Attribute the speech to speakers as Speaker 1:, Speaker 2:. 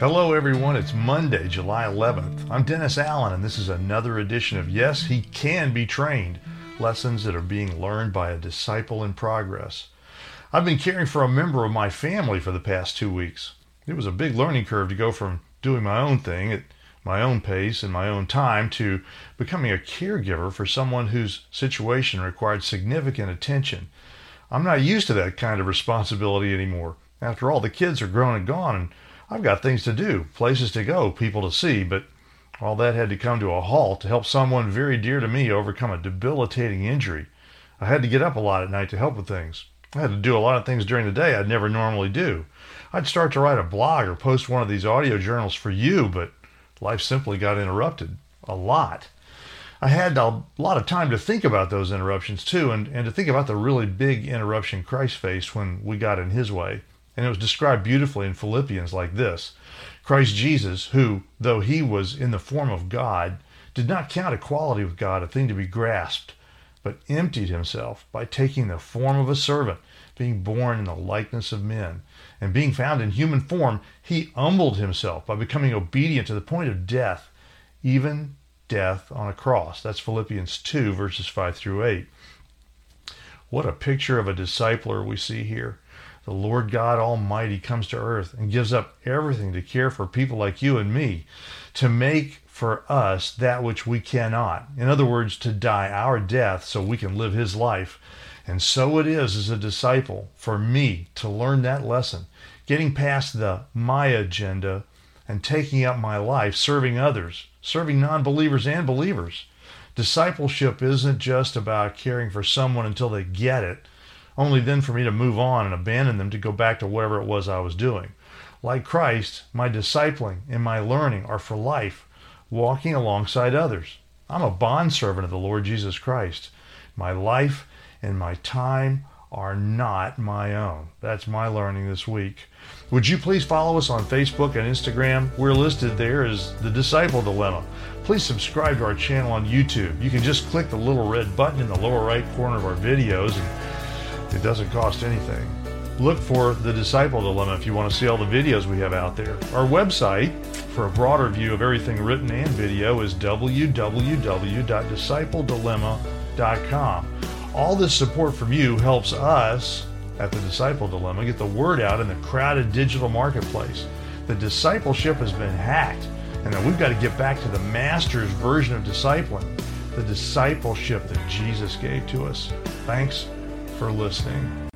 Speaker 1: Hello, everyone. It's Monday, July 11th. I'm Dennis Allen, and this is another edition of Yes, He Can Be Trained Lessons that are being learned by a disciple in progress. I've been caring for a member of my family for the past two weeks. It was a big learning curve to go from doing my own thing at my own pace and my own time to becoming a caregiver for someone whose situation required significant attention. I'm not used to that kind of responsibility anymore. After all, the kids are grown and gone, and I've got things to do, places to go, people to see, but all that had to come to a halt to help someone very dear to me overcome a debilitating injury. I had to get up a lot at night to help with things. I had to do a lot of things during the day I'd never normally do. I'd start to write a blog or post one of these audio journals for you, but life simply got interrupted. A lot. I had a lot of time to think about those interruptions too, and, and to think about the really big interruption Christ faced when we got in his way. And it was described beautifully in Philippians like this Christ Jesus, who, though he was in the form of God, did not count equality with God a thing to be grasped, but emptied himself by taking the form of a servant, being born in the likeness of men. And being found in human form, he humbled himself by becoming obedient to the point of death, even death on a cross. That's Philippians 2, verses 5 through 8. What a picture of a discipler we see here the Lord God Almighty comes to earth and gives up everything to care for people like you and me, to make for us that which we cannot. In other words, to die our death so we can live his life. And so it is as a disciple for me to learn that lesson, getting past the my agenda and taking up my life, serving others, serving non believers and believers. Discipleship isn't just about caring for someone until they get it only then for me to move on and abandon them to go back to whatever it was I was doing. Like Christ, my discipling and my learning are for life, walking alongside others. I'm a bondservant of the Lord Jesus Christ. My life and my time are not my own. That's my learning this week. Would you please follow us on Facebook and Instagram? We're listed there as The Disciple Dilemma. Please subscribe to our channel on YouTube. You can just click the little red button in the lower right corner of our videos and it doesn't cost anything. Look for The Disciple Dilemma if you want to see all the videos we have out there. Our website, for a broader view of everything written and video, is www.discipledilemma.com. All this support from you helps us at The Disciple Dilemma get the word out in the crowded digital marketplace. The discipleship has been hacked, and that we've got to get back to the master's version of discipling, the discipleship that Jesus gave to us. Thanks for listening.